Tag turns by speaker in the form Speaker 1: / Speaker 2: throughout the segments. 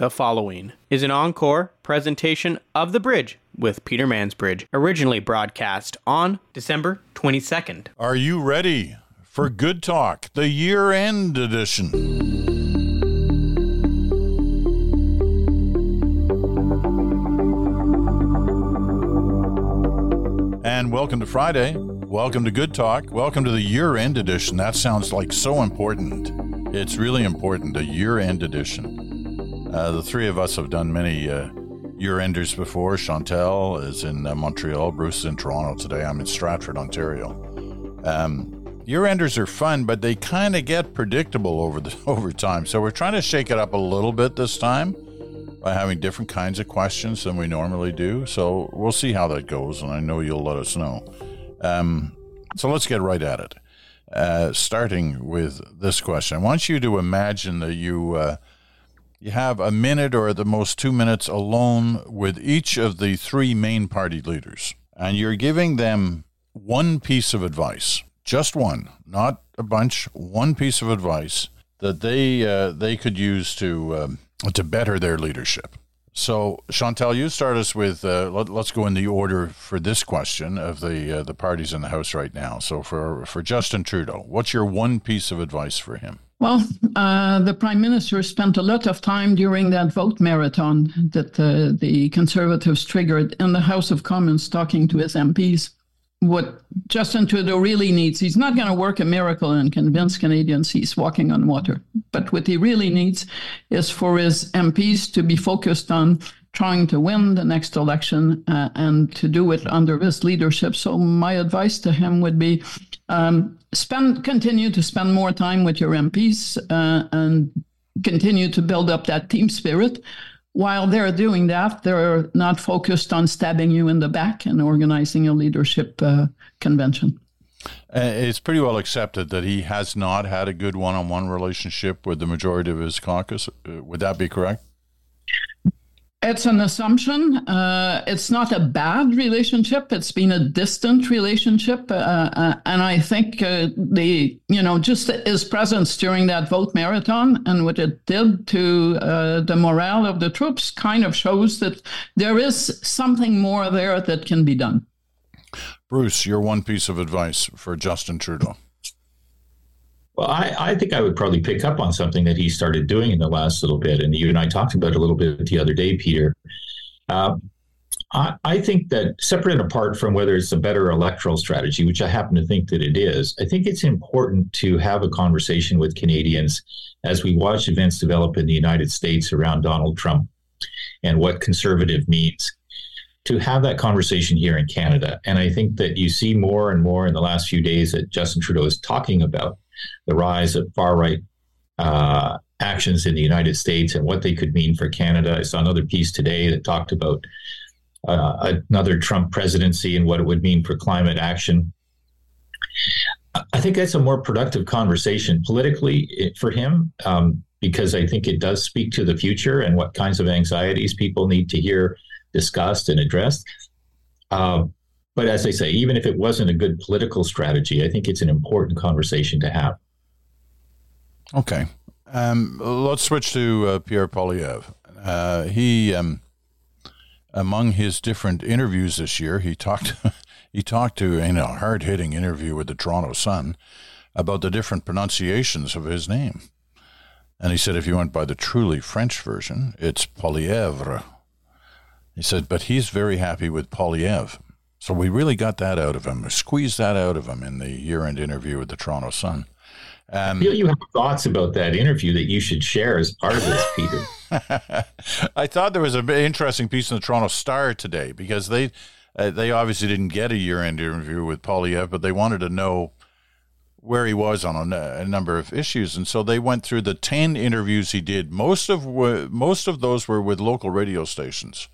Speaker 1: The following is an encore presentation of The Bridge with Peter Mansbridge, originally broadcast on December 22nd.
Speaker 2: Are you ready for Good Talk, the year end edition? And welcome to Friday. Welcome to Good Talk. Welcome to the year end edition. That sounds like so important. It's really important, a year end edition. Uh, the three of us have done many uh, year enders before. Chantal is in uh, Montreal, Bruce is in Toronto today. I'm in Stratford, Ontario. Um, year enders are fun, but they kind of get predictable over the over time. So we're trying to shake it up a little bit this time by having different kinds of questions than we normally do. So we'll see how that goes, and I know you'll let us know. Um, so let's get right at it. Uh, starting with this question, I want you to imagine that you uh, you have a minute or at the most two minutes alone with each of the three main party leaders, and you're giving them one piece of advice, just one, not a bunch, one piece of advice that they uh, they could use to um, to better their leadership. So, Chantal, you start us with. Uh, let, us go in the order for this question of the uh, the parties in the House right now. So, for for Justin Trudeau, what's your one piece of advice for him?
Speaker 3: Well, uh, the prime minister spent a lot of time during that vote marathon that uh, the Conservatives triggered in the House of Commons talking to his MPs. What Justin Trudeau really needs, he's not going to work a miracle and convince Canadians he's walking on water. But what he really needs is for his MPs to be focused on trying to win the next election uh, and to do it under his leadership. So my advice to him would be um, spend continue to spend more time with your MPs uh, and continue to build up that team spirit. While they're doing that, they're not focused on stabbing you in the back and organizing a leadership uh, convention.
Speaker 2: Uh, it's pretty well accepted that he has not had a good one on one relationship with the majority of his caucus. Uh, would that be correct?
Speaker 3: It's an assumption. Uh, it's not a bad relationship. It's been a distant relationship, uh, uh, and I think uh, the you know just his presence during that vote marathon and what it did to uh, the morale of the troops kind of shows that there is something more there that can be done.
Speaker 2: Bruce, your one piece of advice for Justin Trudeau.
Speaker 4: Well, I, I, think I would probably pick up on something that he started doing in the last little bit, and you and I talked about it a little bit the other day, Peter. Uh, I, I, think that separate and apart from whether it's a better electoral strategy, which I happen to think that it is, I think it's important to have a conversation with Canadians as we watch events develop in the United States around Donald Trump and what conservative means to have that conversation here in Canada. And I think that you see more and more in the last few days that Justin Trudeau is talking about the rise of far right uh, actions in the United States and what they could mean for Canada. I saw another piece today that talked about uh, another Trump presidency and what it would mean for climate action. I think that's a more productive conversation politically for him um, because I think it does speak to the future and what kinds of anxieties people need to hear discussed and addressed. Uh, but as I say, even if it wasn't a good political strategy, I think it's an important conversation to have.
Speaker 2: Okay. Um, let's switch to uh, Pierre Poilievre. Uh, he, um, among his different interviews this year, he talked. he talked to in a hard hitting interview with the Toronto Sun about the different pronunciations of his name. And he said if you went by the truly French version, it's Poilievre. He said, but he's very happy with Poilievre. So we really got that out of him, squeezed that out of him in the year-end interview with the Toronto Sun.
Speaker 4: Um, you have thoughts about that interview that you should share as part of this, Peter.
Speaker 2: I thought there was an interesting piece in the Toronto Star today because they uh, they obviously didn't get a year-end interview with Poilievre, but they wanted to know where he was on a, a, number of issues, and so they went through the ten interviews he did. Most of most of those were with local radio stations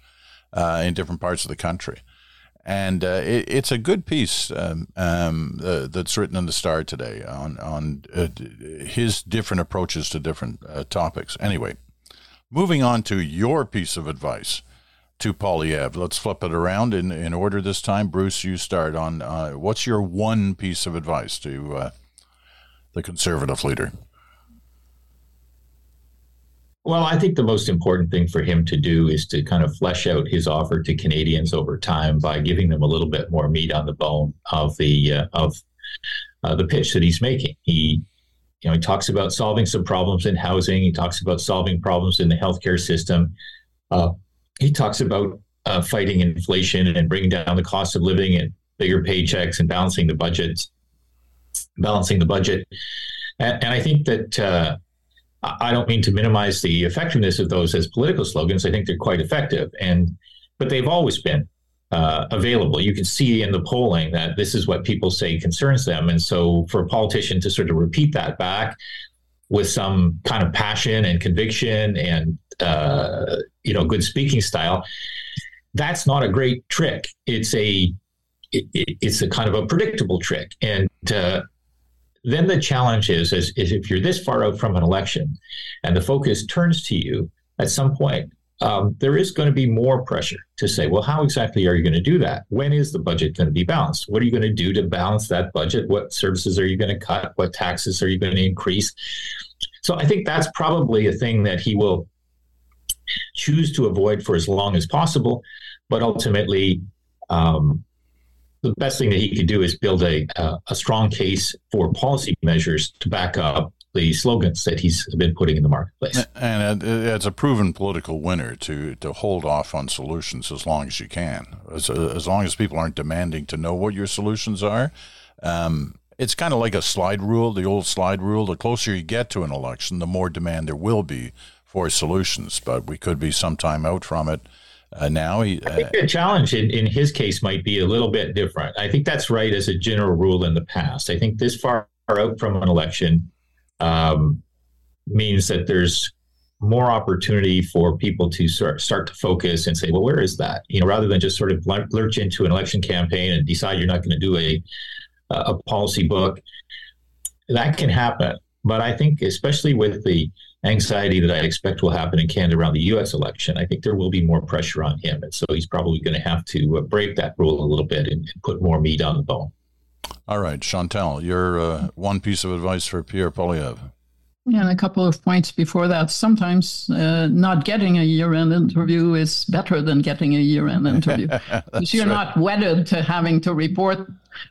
Speaker 2: uh, in different parts of the country and uh, it, it's a good piece um, um, uh, that's written in the Star today on on uh, his different approaches to different uh, topics. Anyway, moving on to your piece of advice to Poilievre. Let's flip it around in, in order this time. Bruce, you start on uh, what's your one piece of advice to uh, the conservative leader?
Speaker 4: Well, I think the most important thing for him to do is to kind of flesh out his offer to Canadians over time by giving them a little bit more meat on the bone of the uh, of uh, the pitch that he's making. He, you know, he talks about solving some problems in housing. He talks about solving problems in the healthcare system. Uh, he talks about uh, fighting inflation and bringing down the cost of living and bigger paychecks and balancing the budgets, balancing the budget. And, and I think that uh, I don't mean to minimize the effectiveness of those as political slogans. I think they're quite effective, and but they've always been uh, available. You can see in the polling that this is what people say concerns them, and so for a politician to sort of repeat that back with some kind of passion and conviction and uh, you know good speaking style, that's not a great trick. It's a it, it's a kind of a predictable trick, and uh, then the challenge is, is, is if you're this far out from an election and the focus turns to you at some point, um, there is going to be more pressure to say, well, how exactly are you going to do that? When is the budget going to be balanced? What are you going to do to balance that budget? What services are you going to cut? What taxes are you going to increase? So I think that's probably a thing that he will choose to avoid for as long as possible. But ultimately, um, the best thing that he could do is build a, uh, a strong case for policy measures to back up the slogans that he's been putting in the marketplace.
Speaker 2: And it's a proven political winner to to hold off on solutions as long as you can, as, as long as people aren't demanding to know what your solutions are. Um, it's kind of like a slide rule, the old slide rule. The closer you get to an election, the more demand there will be for solutions. But we could be some time out from it. Uh, now he,
Speaker 4: uh, I think the challenge in, in his case might be a little bit different. I think that's right as a general rule in the past. I think this far out from an election um, means that there's more opportunity for people to start, start to focus and say, well, where is that? You know, rather than just sort of lurch into an election campaign and decide you're not going to do a a policy book. That can happen, but I think especially with the anxiety that I expect will happen in Canada around the U.S. election, I think there will be more pressure on him, and so he's probably going to have to uh, break that rule a little bit and, and, put more meat on the bone.
Speaker 2: All right, Chantal, your uh, one piece of advice for Pierre Poilievre.
Speaker 3: And a couple of points before that. Sometimes uh, not getting a year-end interview is better than getting a year-end interview because you're right. not wedded to having to report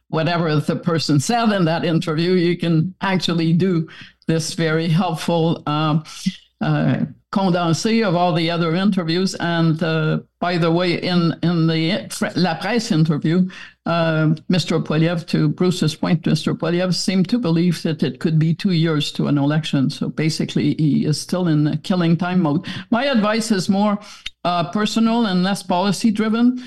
Speaker 3: whatever the person said in that interview. You can actually do this very helpful um, uh, condensé of all the other interviews. And uh, by the way, in in the La Presse interview, uh, Mr. Poilievre, to Bruce's point, Mr. Poilievre seemed to believe that it could be two years to an election. So basically, he is still in killing time mode. My advice is more uh, personal and less policy driven.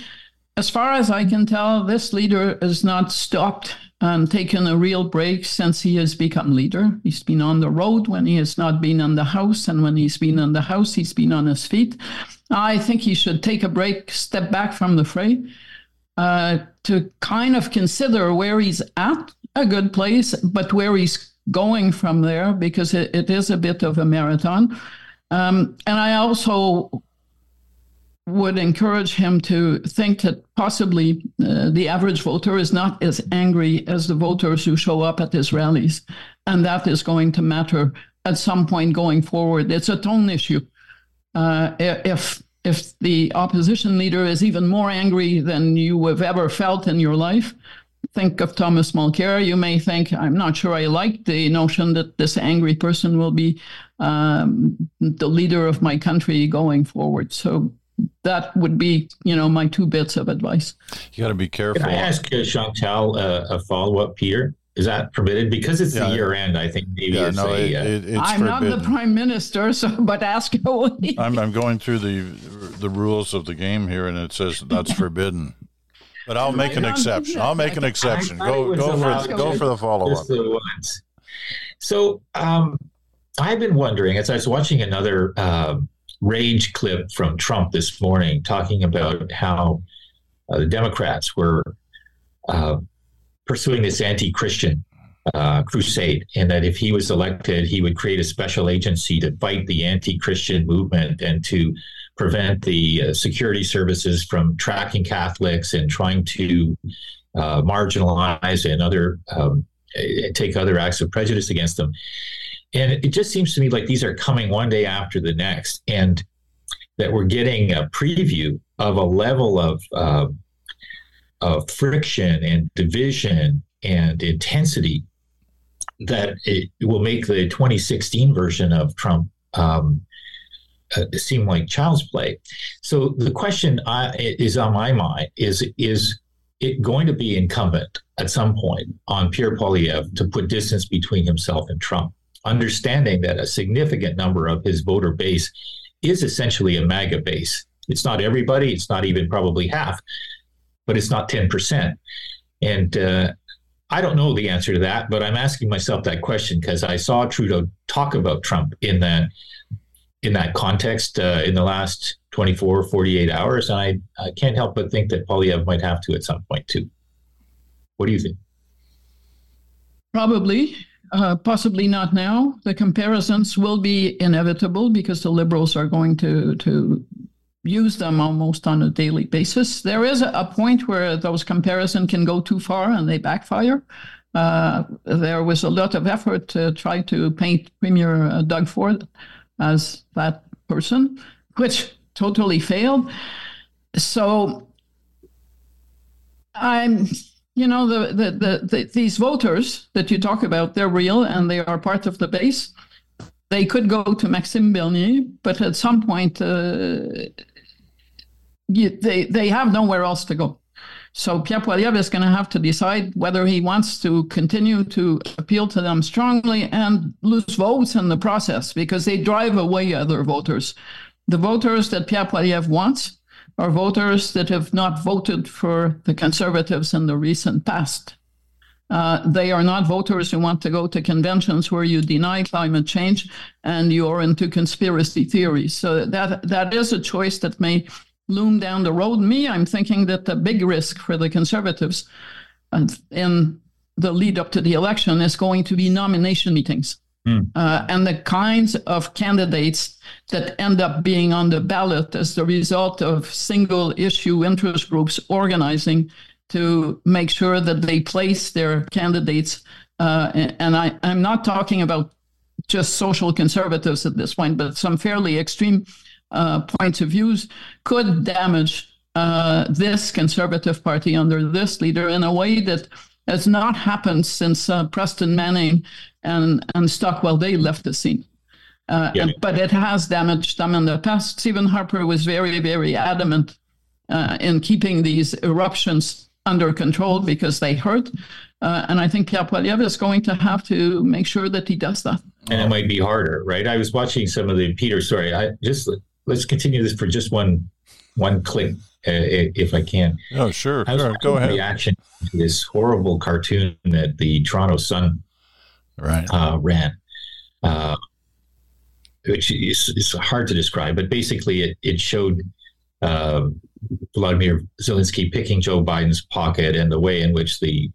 Speaker 3: As far as I can tell, this leader has not stopped and taken a real break since he has become leader. He's been on the road when he has not been in the house, and when he's been in the house, he's been on his feet. I think he should take a break, step back from the fray, uh, to kind of consider where he's at, a good place, but where he's going from there, because it, it is a bit of a marathon. Um, and I also would encourage him to think that possibly uh, the average voter is not as angry as the voters who show up at his rallies. And that is going to matter at some point going forward. It's a tone issue. Uh, if if the opposition leader is even more angry than you have ever felt in your life, think of Thomas Mulcair. You may think, I'm not sure I like the notion that this angry person will be um, the leader of my country going forward. So that would be, you know, my two bits of advice.
Speaker 2: You got to be careful.
Speaker 4: Can I ask uh, Chantal uh, a follow up, Peter? Is that permitted? Because it's yeah. the year end, I think maybe yeah, it's no, a,
Speaker 3: it, it, I'm forbidden. not the prime minister, so but ask
Speaker 2: away. I'm, I'm going through the the rules of the game here, and it says that's forbidden. But I'll make an exception. I'll make an exception. Go go for go for the follow up.
Speaker 4: So um, I've been wondering as I was watching another. Um, rage clip from Trump this morning talking about how uh, the Democrats were uh, pursuing this anti Christian uh, crusade, and that if he was elected, he would create a special agency to fight the anti Christian movement and to prevent the uh, security services from tracking Catholics and trying to uh, marginalize and other um, take other acts of prejudice against them. And it just seems to me like these are coming one day after the next, and that we're getting a preview of a level of uh, of friction and division and intensity that it will make the 2016 version of Trump um, uh, seem like child's play. So the question I, is on my mind is is it going to be incumbent at some point on Pierre Poilievre to put distance between himself and Trump, understanding that a significant number of his voter base is essentially a MAGA base. It's not everybody, it's not even probably half, but it's not 10%. And uh, I don't know the answer to that, but I'm asking myself that question because I saw Trudeau talk about Trump in that in that context uh, in the last 24, 48 hours. And I, I can't help but think that Poilievre might have to at some point too. What do you think?
Speaker 3: Probably. Uh, possibly not now. The comparisons will be inevitable because the liberals are going to to use them almost on a daily basis. There is a point where those comparisons can go too far and they backfire. Uh, there was a lot of effort to try to paint Premier uh, Doug Ford as that person, which totally failed. So I'm, you know, the, the, the, the, these voters that you talk about, they're real and they are part of the base. They could go to Maxime Bernier, but at some point, uh, they they have nowhere else to go. So Pierre Poilievre is going to have to decide whether he wants to continue to appeal to them strongly and lose votes in the process because they drive away other voters. The voters that Pierre Poilievre wants are voters that have not voted for the Conservatives in the recent past. Uh, they are not voters who want to go to conventions where you deny climate change and you are into conspiracy theories. So that that is a choice that may loom down the road. Me, I'm thinking that the big risk for the conservatives in the lead up to the election is going to be nomination meetings. Mm. Uh, and the kinds of candidates that end up being on the ballot as the result of single issue interest groups organizing to make sure that they place their candidates. Uh, and I, I'm not talking about just social conservatives at this point, but some fairly extreme uh, points of views could damage uh, this conservative party under this leader in a way that has not happened since uh, Preston Manning and, and Stockwell Day left the scene. Uh, yeah. and, but it has damaged them in the past. Stephen Harper was very, very adamant uh, in keeping these eruptions under control because they hurt. Uh, and I think Poilievre is going to have to make sure that he does that.
Speaker 4: And it might be harder, right? I was watching some of the Peter story. I just let's continue this for just one one click, if I can.
Speaker 2: Oh, sure, sure. Go ahead.
Speaker 4: Reaction to this horrible cartoon that the Toronto Sun
Speaker 2: right
Speaker 4: uh, ran, uh, which is, is, hard to describe, but basically it it showed. Uh, Vladimir Zelensky picking Joe Biden's pocket, and the way in which the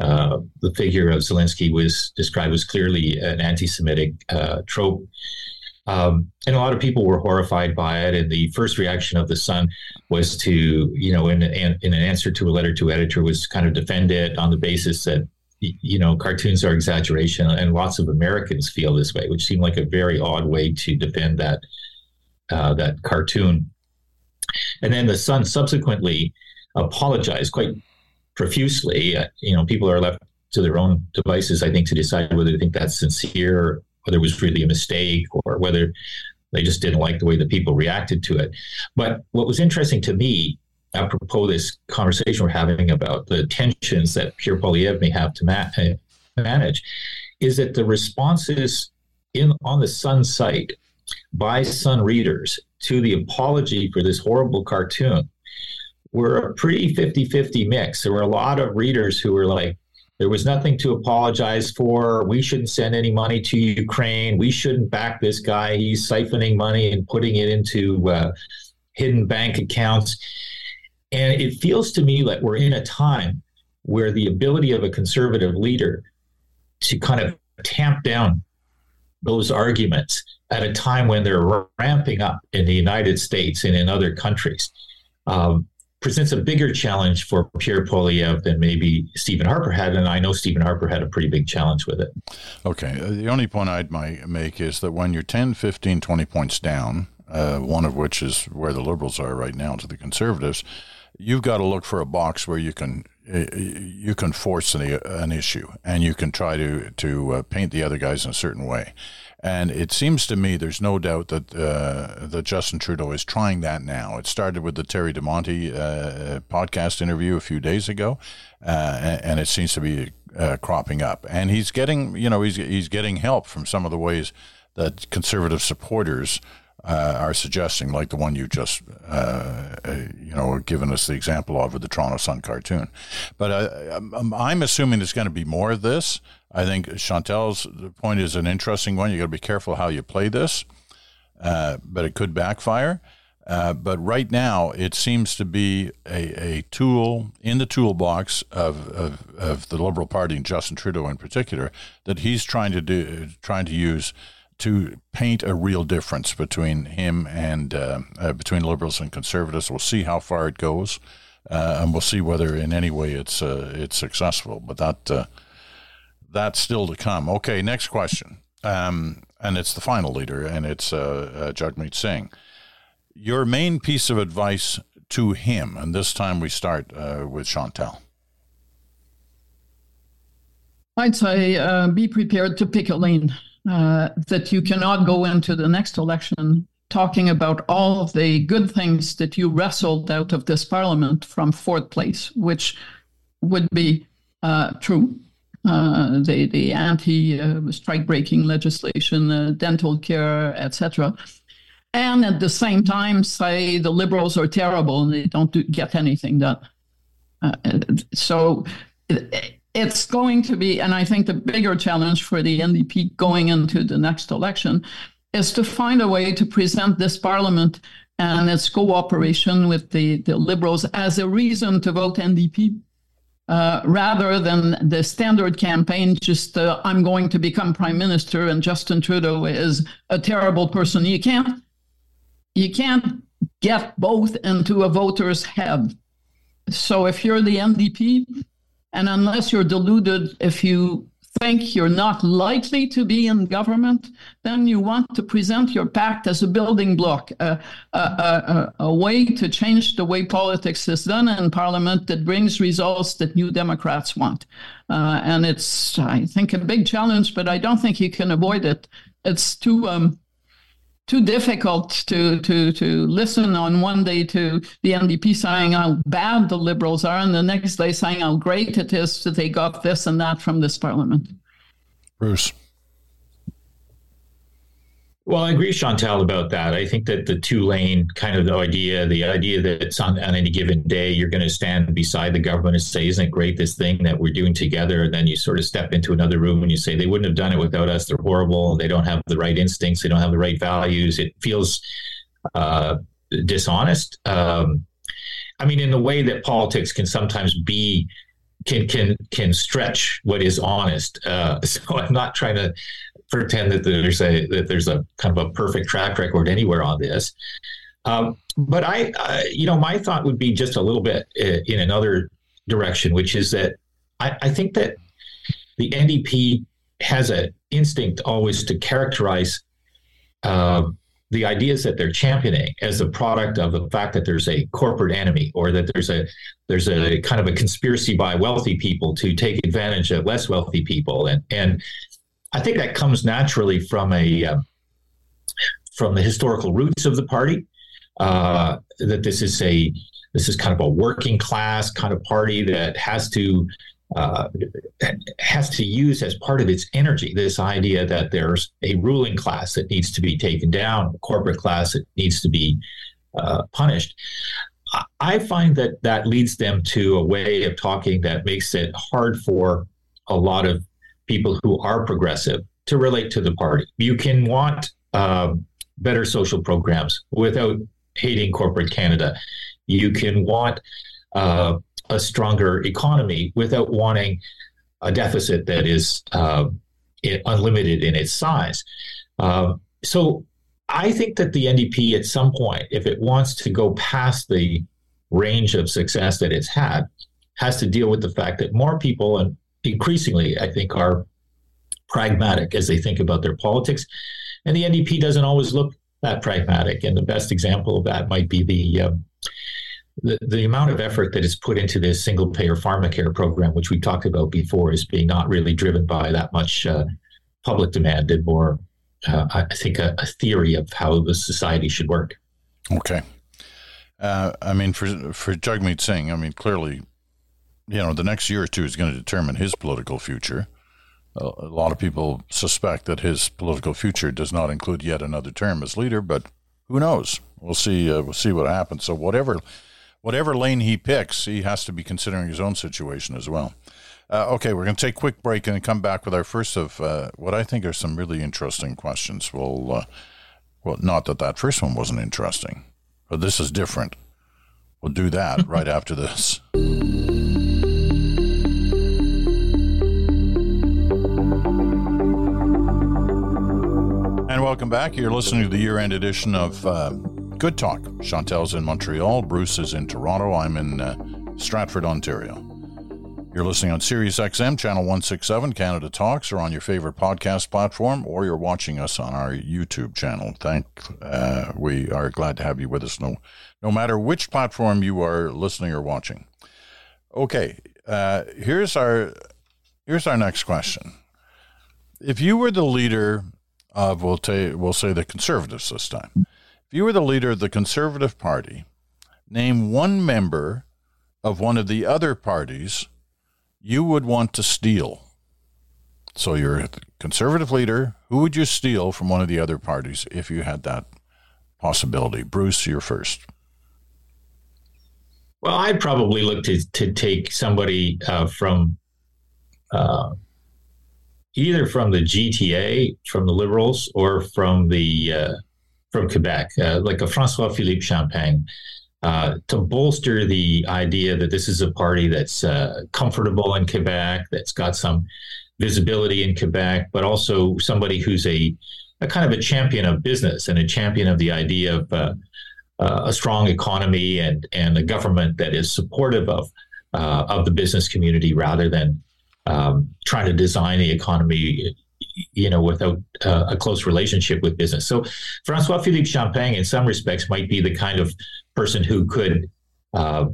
Speaker 4: uh, the figure of Zelensky was described was clearly an anti-Semitic uh, trope. Um, and a lot of people were horrified by it. And the first reaction of the Sun was to, you know, in, in, an answer to a letter to editor, was kind of defend it on the basis that, you know, cartoons are exaggeration. And lots of Americans feel this way, which seemed like a very odd way to defend that uh, that cartoon. And then the Sun subsequently apologized quite profusely. Uh, you know, people are left to their own devices, I think, to decide whether they think that's sincere whether it was really a mistake or whether they just didn't like the way the people reacted to it. But what was interesting to me, apropos this conversation we're having about the tensions that Pierre Poilievre may have to ma- uh, manage, is that the responses in on the Sun site by Sun readers to the apology for this horrible cartoon were a pretty 50 50 mix. There were a lot of readers who were like, there was nothing to apologize for. We shouldn't send any money to Ukraine. We shouldn't back this guy. He's siphoning money and putting it into uh, hidden bank accounts. And it feels to me like we're in a time where the ability of a conservative leader to kind of tamp down those arguments at a time when they're ramping up in the United States and in other countries um, presents a bigger challenge for Pierre Poilievre than maybe Stephen Harper had, and I know Stephen Harper had a pretty big challenge with it.
Speaker 2: Okay, uh, the only point I'd make is that when you're 10, 15, 20 points down, uh, one of which is where the Liberals are right now to the Conservatives, you've got to look for a box where you can uh, you can force an, an issue and you can try to to uh, paint the other guys in a certain way. And it seems to me there's no doubt that uh, that Justin Trudeau is trying that now. It started with the Terry DiMonte uh, podcast interview a few days ago, uh, and, and, it seems to be uh, cropping up. And he's getting, you know, he's he's getting help from some of the ways that conservative supporters uh, are suggesting, like the one you just, uh, you know, given us the example of with the Toronto Sun cartoon. But uh, I'm assuming there's going to be more of this. I think Chantal's point is an interesting one. You got to be careful how you play this, uh, but it could backfire. Uh, but right now, it seems to be a, a tool in the toolbox of, of, of the Liberal Party and Justin Trudeau in particular that he's trying to do, trying to use to paint a real difference between him and uh, uh, between liberals and conservatives. We'll see how far it goes, uh, and we'll see whether in any way it's uh, it's successful. But that uh, that's still to come. Okay, next question, um, and it's the final leader, and it's uh, Jagmeet Singh. Your main piece of advice to him, and this time we start with Chantal.
Speaker 3: I'd say be prepared to pick a lane uh, that you cannot go into the next election talking about all of the good things that you wrestled out of this parliament from fourth place, which would be uh, true. Uh, the the anti uh, strike breaking legislation, uh, dental care, etc. And at the same time, say the liberals are terrible and they don't do, get anything done. Uh, so it's going to be, and I think the bigger challenge for the NDP going into the next election is to find a way to present this parliament and its cooperation with the, the Liberals as a reason to vote NDP. Uh, rather than the standard campaign, just uh, I'm going to become prime minister and Justin Trudeau is a terrible person. You can't, you can't get both into a voter's head. So if you're the NDP, and unless you're deluded, if you think you're not likely to be in government, then you want to present your pact as a building block, a, a, a, a, way to change the way politics is done in parliament that brings results that New Democrats want. Uh, and it's, I think, a big challenge, but I don't think you can avoid it. It's too. Um, too difficult to to to listen on one day to the NDP saying how bad the Liberals are, and the next day saying how great it is that they got this and that from this Parliament.
Speaker 2: Bruce.
Speaker 4: Well, I agree, Chantal, about that. I think that the two lane kind of the idea, the idea that it's on, on any given day, you're going to stand beside the government and say, Isn't it great this thing that we're doing together? And then you sort of step into another room and you say, They wouldn't have done it without us. They're horrible. They don't have the right instincts. They don't have the right values. It feels uh, dishonest. Um, I mean, in the way that politics can sometimes be can can can stretch what is honest. Uh, so I'm not trying to pretend that there's a that there's a kind of a perfect track record anywhere on this. Um, but I, uh, you know, my thought would be just a little bit uh, in another direction, which is that I, I think that the NDP has an instinct always to characterize uh, the ideas that they're championing as a product of the fact that there's a corporate enemy or that there's a there's a kind of a conspiracy by wealthy people to take advantage of less wealthy people and and I think that comes naturally from a uh, from the historical roots of the party. Uh, that this is a this is kind of a working class kind of party that has to uh, has to use as part of its energy this idea that there's a ruling class that needs to be taken down, a corporate class that needs to be uh, punished. I find that that leads them to a way of talking that makes it hard for a lot of people who are progressive to relate to the party. You can want uh, better social programs without hating corporate Canada. You can want uh, a stronger economy without wanting a deficit that is uh, unlimited in its size. Uh, so I think that the NDP, at some point, if it wants to go past the range of success that it's had has to deal with the fact that more people and increasingly, I think, are pragmatic as they think about their politics. And the NDP doesn't always look that pragmatic. And the best example of that might be the um, the, the amount of effort that is put into this single payer pharmacare program, which we talked about before, is being not really driven by that much uh, public demand and more, uh, I think, a, a, theory of how the society should work.
Speaker 2: Okay. Uh, I mean, for for Jagmeet Singh, I mean, clearly, you know, the next year or two is going to determine his political future. a lot of people suspect that his political future does not include yet another term as leader, but who knows? We'll see. Uh, we'll see what happens. So whatever whatever lane he picks, he has to be considering his own situation as well. Uh, okay, we're going to take a quick break and come back with our first of uh, what I think are some really interesting questions. Well, uh, well, not that that first one wasn't interesting, but this is different. We'll do that right after this. And welcome back. You're listening to the year end edition of uh, Good Talk. Chantal's in Montreal, Bruce is in Toronto, I'm in uh, Stratford, Ontario. You're listening on Sirius XM, channel 167, Canada Talks, or on your favorite podcast platform, or you're watching us on our YouTube channel. Thank, uh, we are glad to have you with us, no, no matter which platform you are listening or watching. Okay, uh, here's our here's our next question. If you were the leader of, we'll, ta- we'll say, the conservatives this time, if you were the leader of the Conservative Party, name one member of one of the other parties you would want to steal. So you're a conservative leader. Who would you steal from one of the other parties if you had that possibility? Bruce, you're first.
Speaker 4: Well, I'd probably look to, to take somebody uh, from uh, either from the GTA, from the Liberals, or from the uh, from Quebec, uh, like a Francois Philippe Champagne, uh, to bolster the idea that this is a party that's uh, comfortable in Quebec, that's got some visibility in Quebec, but also somebody who's a, a kind of a champion of business and a champion of the idea of uh, uh, a strong economy and and a government that is supportive of of the business community rather than um, trying to design the economy you know, without uh, a close relationship with business. So Francois Philippe Champagne, in some respects, might be the kind of person who could uh,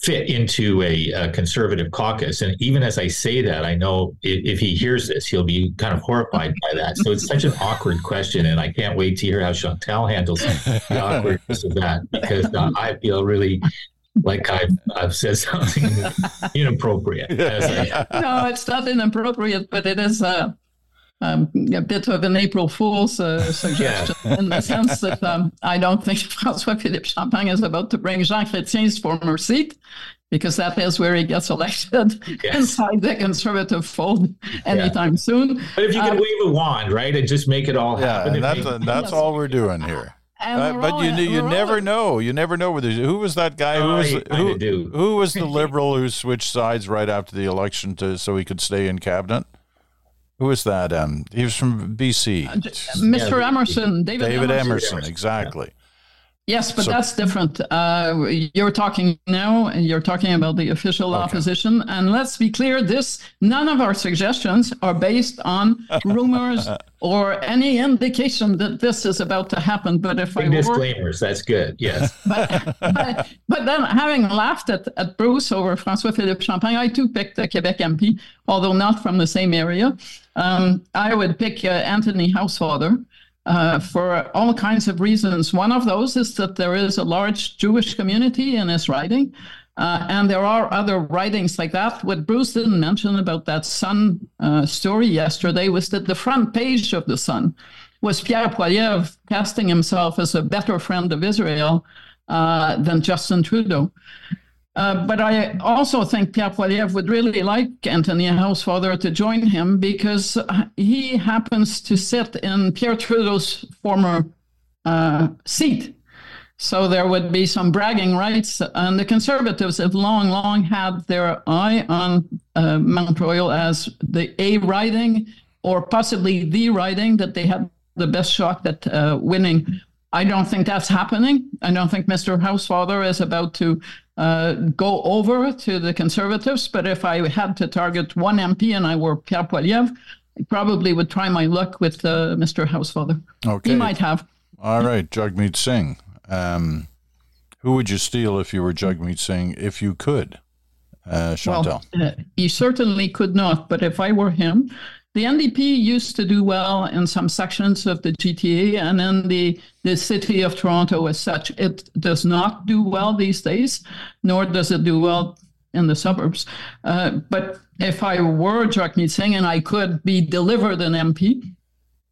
Speaker 4: fit into a, a, conservative caucus. And even as I say that, I know if, if, he hears this, he'll be kind of horrified by that. So it's such an awkward question, and I can't wait to hear how Chantal handles the awkwardness of that because uh, I feel really like I've, I've said something inappropriate.
Speaker 3: no, it's not inappropriate, but it is. Uh, um, a bit of an April Fool's uh, suggestion yeah. in the sense that um, I don't think Francois Philippe Champagne is about to bring Jean Chrétien's former seat because that is where he gets elected yes. inside the conservative fold anytime yeah. soon.
Speaker 4: But if you can um, wave a wand, right, and just make it all happen.
Speaker 2: Yeah, that's, a, that's yes. all we're doing here. Uh, but you you never know. You never know whether who was that guy who oh, was who, who was the liberal who switched sides right after the election to so he could stay in cabinet. Who was that? Um, he was from BC. Uh,
Speaker 3: Mr. Emerson, David,
Speaker 2: David Emerson, Emerson exactly.
Speaker 3: Yes, but so, that's different. Uh, you're talking now, you're talking about the official okay. opposition. And let's be clear this none of our suggestions are based on rumors or any indication that this is about to happen. But if
Speaker 4: Big I disclaimers, were, that's good. Yes.
Speaker 3: but, but, but then having laughed at, at Bruce over Francois Philippe Champagne, I too picked a Quebec MP, although not from the same area. Um, I would pick uh, Anthony Housefather uh, for all kinds of reasons. One of those is that there is a large Jewish community in his riding. Uh, and there are other writings like that. What Bruce didn't mention about that Sun uh, story yesterday was that the front page of the Sun was Pierre Poilievre casting himself as a better friend of Israel uh, than Justin Trudeau. Uh, but I also think Pierre Poilievre would really like Anthony Housefather to join him because he happens to sit in Pierre Trudeau's former uh, seat. So there would be some bragging rights. And the Conservatives have long, long had their eye on uh, Mount Royal as the A riding or possibly the riding that they had the best shot at uh, winning I don't think that's happening. I don't think Mr. Housefather is about to uh, go over to the Conservatives. But if I had to target one MP and I were Pierre Poilievre, I probably would try my luck with uh, Mr. Housefather.
Speaker 2: Okay.
Speaker 3: He might have.
Speaker 2: All right, Jagmeet Singh. Um, who would you steal if you were Jagmeet Singh, if you could? Uh, Chantal.
Speaker 3: Well, uh, he certainly could not. But if I were him, the NDP used to do well in some sections of the GTA and in the, the city of Toronto as such. It does not do well these days, nor does it do well in the suburbs. Uh, but if I were Jagmeet Singh and I could be delivered an MP,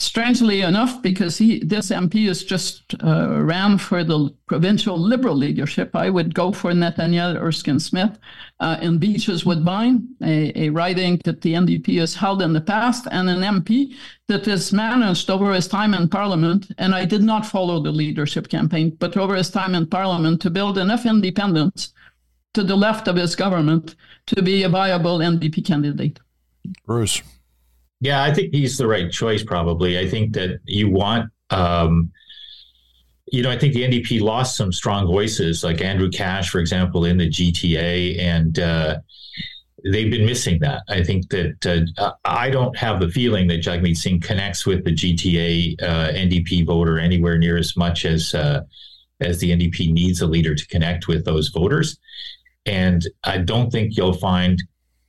Speaker 3: strangely enough, because he this MP is just uh, ran for the provincial Liberal leadership, I would go for Nathaniel Erskine Smith uh, in Beaches Woodbine, a, a riding that the NDP has held in the past, and an MP that has managed over his time in Parliament, and I did not follow the leadership campaign, but over his time in Parliament to build enough independence to the left of his government to be a viable NDP candidate.
Speaker 2: Bruce.
Speaker 4: Yeah, I think he's the right choice. Probably, I think that you want. Um, you know, I think the NDP lost some strong voices, like Andrew Cash, for example, in the GTA, and uh, they've been missing that. I think that uh, I don't have the feeling that Jagmeet Singh connects with the GTA uh, NDP voter anywhere near as much as uh, as the NDP needs a leader to connect with those voters. And I don't think you'll find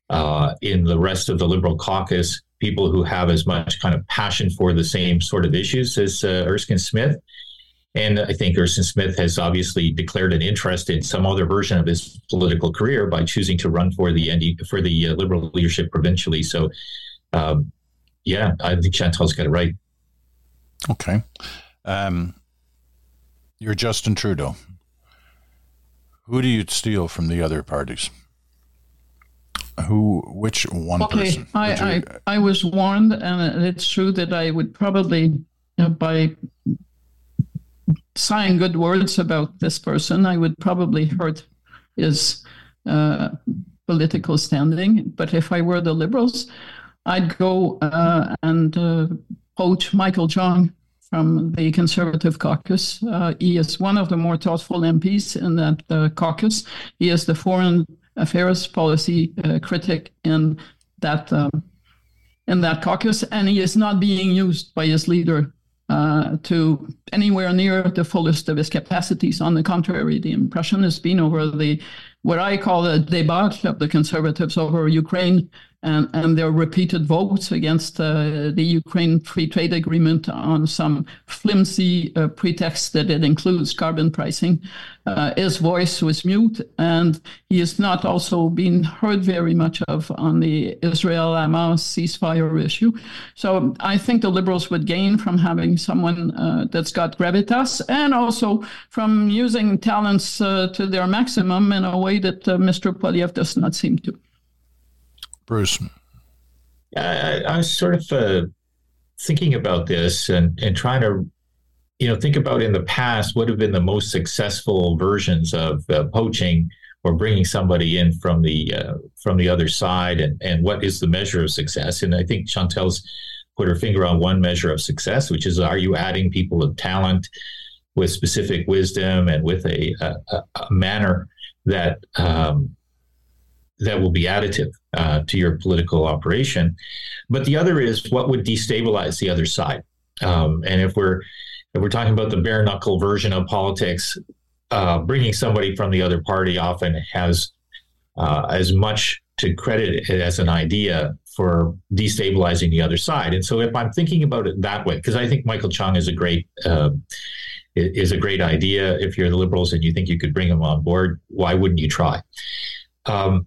Speaker 4: uh, in the rest of the Liberal caucus people who have as much kind of passion for the same sort of issues as uh, Erskine Smith. And I think Erskine Smith has obviously declared an interest in some other version of his political career by choosing to run for the ND, for the uh, Liberal leadership provincially. So, um, yeah, I think Chantal's got it right.
Speaker 2: Okay. Um, you're Justin Trudeau. Who do you steal from the other parties? Who? Which one
Speaker 3: okay,
Speaker 2: person?
Speaker 3: I, you... I I was warned, and it's true that I would probably, by saying good words about this person, I would probably hurt his uh, political standing. But if I were the Liberals, I'd go uh, and uh, poach Michael Chong from the Conservative caucus. Uh, he is one of the more thoughtful MPs in that uh, caucus. He is the foreign affairs policy uh, critic in that um, in that caucus, and he is not being used by his leader uh, to anywhere near the fullest of his capacities. On the contrary, the impression has been over the what I call the debacle of the conservatives over Ukraine and, and their repeated votes against uh, the Ukraine free trade agreement on some flimsy uh, pretext that it includes carbon pricing. Uh, his voice was mute, and he has not also been heard very much of on the Israel Hamas ceasefire issue. So I think the Liberals would gain from having someone uh, that's got gravitas and also from using talents uh, to their maximum in a way that uh, Mr. Poilievre does not seem to.
Speaker 2: Bruce.
Speaker 4: I, I was sort of uh, thinking about this and, and trying to, you know, think about in the past what have been the most successful versions of uh, poaching or bringing somebody in from the uh, from the other side, and and what is the measure of success? And I think Chantal's put her finger on one measure of success, which is are you adding people of talent with specific wisdom and with a, a, a manner that um, that will be additive uh, to your political operation. But the other is what would destabilize the other side. Um, and if we're if we're talking about the bare knuckle version of politics, uh, bringing somebody from the other party often has uh, as much to credit it as an idea for destabilizing the other side. And so, if I'm thinking about it that way, because I think Michael Chong is a great uh, is a great idea. If you're the liberals and you think you could bring him on board, why wouldn't you try? Um,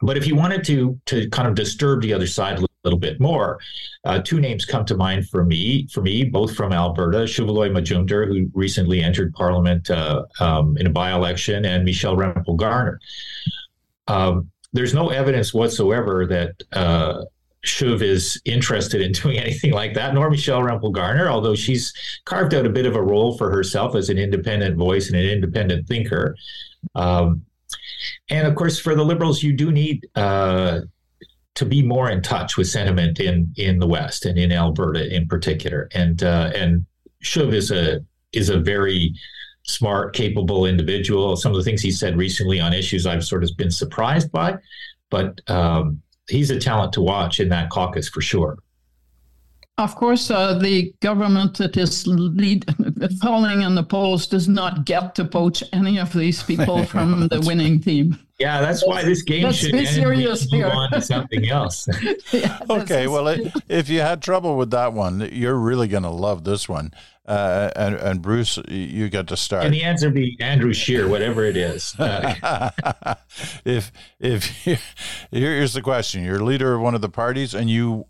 Speaker 4: but if you wanted to to kind of disturb the other side a little bit more, uh, two names come to mind for me. For me, both from Alberta: Shuvaloy Majumdar, who recently entered Parliament uh, um, in a by-election, and Michelle Rempel Garner. Um, there's no evidence whatsoever that uh, Shiv is interested in doing anything like that, nor Michelle Rempel Garner, although she's carved out a bit of a role for herself as an independent voice and an independent thinker. Um, and of course, for the liberals, you do need uh, to be more in touch with sentiment in in the West and in Alberta in particular. And uh, and Shuv is a is a very smart, capable individual. Some of the things he said recently on issues I've sort of been surprised by, but um, he's a talent to watch in that caucus for sure.
Speaker 3: Of course, uh, the government that is lead, falling in the polls does not get to poach any of these people from the winning team.
Speaker 4: Yeah, that's why this game
Speaker 3: Let's
Speaker 4: should
Speaker 3: be
Speaker 4: end.
Speaker 3: serious
Speaker 4: We move on to something else.
Speaker 3: Yeah,
Speaker 2: Okay, well, i- if you had trouble with that one, you're really going to love this one. Uh, and, and Bruce, you get to start.
Speaker 4: and the answer be Andrew Scheer, whatever it is. Uh,
Speaker 2: if if you, here's the question: You're leader of one of the parties, and you